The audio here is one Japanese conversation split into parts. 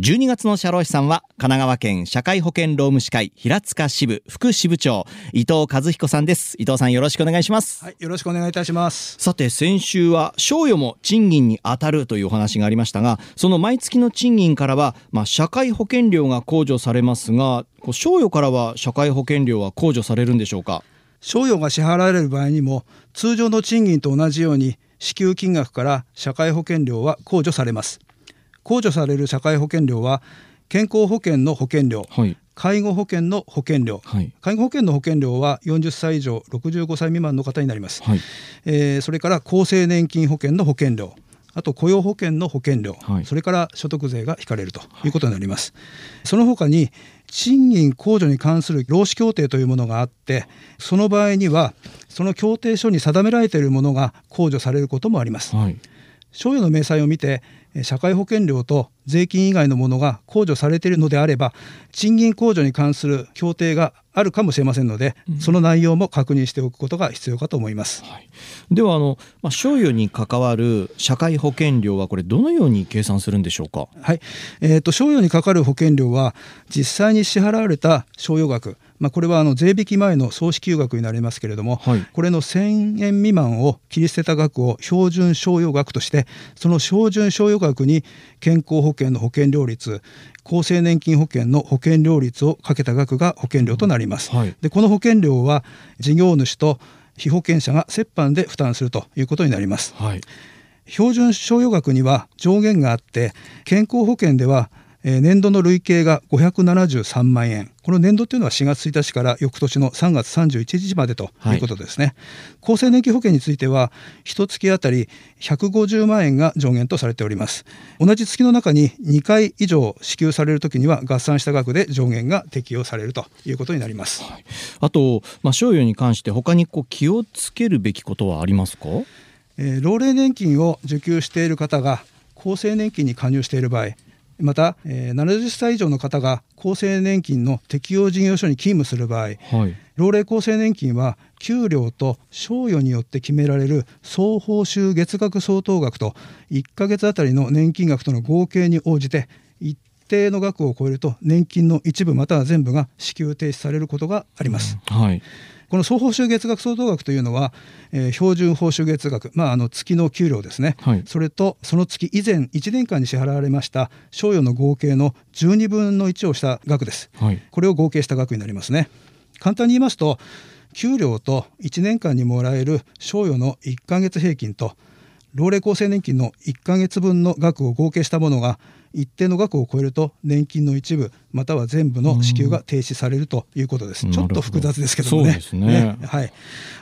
12月の社労士さんは神奈川県社会保険労務士会平塚支部副支部長伊藤和彦さんです。伊藤さんよろしくお願いします。はい、よろしくお願いいたします。さて先週は賞与も賃金に当たるというお話がありましたがその毎月の賃金からは、まあ、社会保険料が控除されますが賞与からは社会保険料は控除されるんでしょうか？賞与が支払われる場合にも通常の賃金と同じように支給金額から社会保険料は控除されます。控除される社会保険料は健康保険の保険料、はい。介護保険の保険料、はい。介護保険の保険料は40歳以上65歳未満の方になります。はい。えーそれから厚生年金保険の保険料。あと雇用保険の保険料、はい。それから所得税が引かれるということになります、その他に賃金控除に関する労使協定というものがあってその場合にはその協定書に定められているものが控除されることもあります。はい賞与の明細を見てえー社会保険料と税金以外のものが控除されているのであれば賃金控除に関する協定があるかもしれませんので、その内容も確認しておくことが必要かと思います。ではあの、まあ、賞与に関わる社会保険料はこれどのように計算するんでしょうか？はい、えー、と賞与にかかる保険料は実際に支払われた賞与額、まあ、これはあの税引き前の総支給額になりますけれども、はいこれの1000円未満を切り捨てた額を標準賞与額としてその標準賞与額に健康保険の保険料率厚生年金保険の保険料率をかけた額が保険料となります。はいでこの保険料は事業主と被保険者が折半で負担するということになります。はい標準賞与額には上限があって健康保険ではえー年度の累計が573万円。この年度というのは4月1日から翌年の3月31日までとい。うことですね、厚生年金保険については一月あたり150万円が上限とされております。同じ月の中に2回以上支給されるときには合算した額で上限が適用されるということになります、あと、まあ、賞与に関して他にこう気をつけるべきことはありますか？えー老齢年金を受給している方が厚生年金に加入している場合また、えー70歳以上の方が厚生年金の適用事業所に勤務する場合はい。老齢厚生年金は給料と賞与によって決められる総報酬月額相当額と1ヶ月あたりの年金額との合計に応じて一定の額を超えると年金の一部または全部が支給停止されることがあります。はいこの総報酬月額相当額というのは、えー標準報酬月額、まあ、あの月の給料ですね、はいそれとその月以前1年間に支払われました賞与の合計の12分の1をした額です。はいこれを合計した額になりますね。簡単に言いますと給料と1年間にもらえる賞与の1ヶ月平均と老齢厚生年金の1ヶ月分の額を合計したものが一定の額を超えると年金の一部または全部の支給が停止されるということです。うんちょっと複雑ですけどもね。そうですねはい。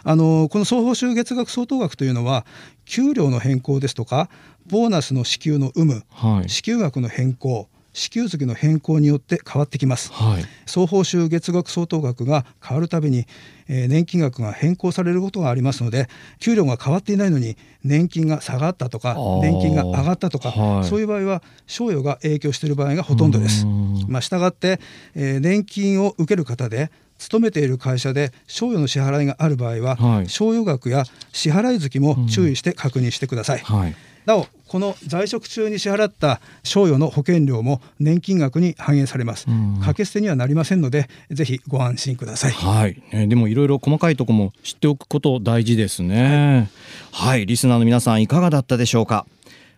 あのこの総報酬月額相当額というのは給料の変更ですとかボーナスの支給の有無、はい支給額の変更、支給月の変更によって変わってきます。はい。総報酬月額相当額が変わるたびに、えー年金額が変更されることがありますので給料が変わっていないのに年金が下がったとかー。年金が上がったとか、はい。そういう場合は賞与が影響している場合がほとんどです。う。ん。まあ、したがって、えー年金を受ける方で勤めている会社で賞与の支払いがある場合は、はい。賞与額や支払い月も注意して確認してください。はい。なおこの在職中に支払った賞与の保険料も年金額に反映されますうん掛け捨てにはなりませんのでぜひご安心くださいはい、えーでもいろいろ細かいとこも知っておくこと大事ですね。はい、リスナーの皆さんいかがだったでしょうか。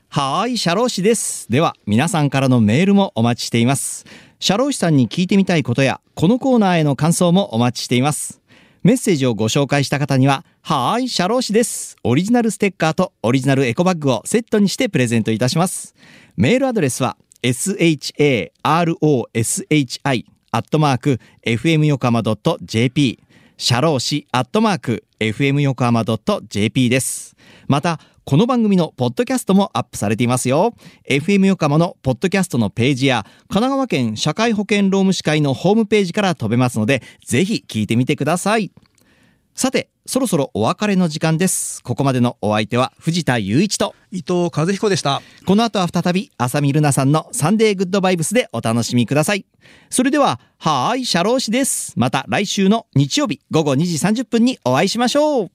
はーい、社労士です。では皆さんからのメールもお待ちしています。社労士さんに聞いてみたいことやこのコーナーへの感想もお待ちしています。メッセージをご紹介した方には、はーい、社労士です。オリジナルステッカーとオリジナルエコバッグをセットにしてプレゼントいたします。メールアドレスは、sharoshi アットマーク fm 横浜 .jp 社労士アットマーク fm 横浜 .jp です。また、この番組のポッドキャストもアップされていますよ。FM 横浜のポッドキャストのページや、神奈川県社会保険労務士会のホームページから飛べますので、ぜひ聞いてみてください。さて、そろそろお別れの時間です。ここまでのお相手は藤田雄一と伊藤和彦でした。この後は再び浅見ルナさんのサンデーグッドバイブスでお楽しみください。それでははーいシャロー氏です。また来週の日曜日午後2時30分にお会いしましょう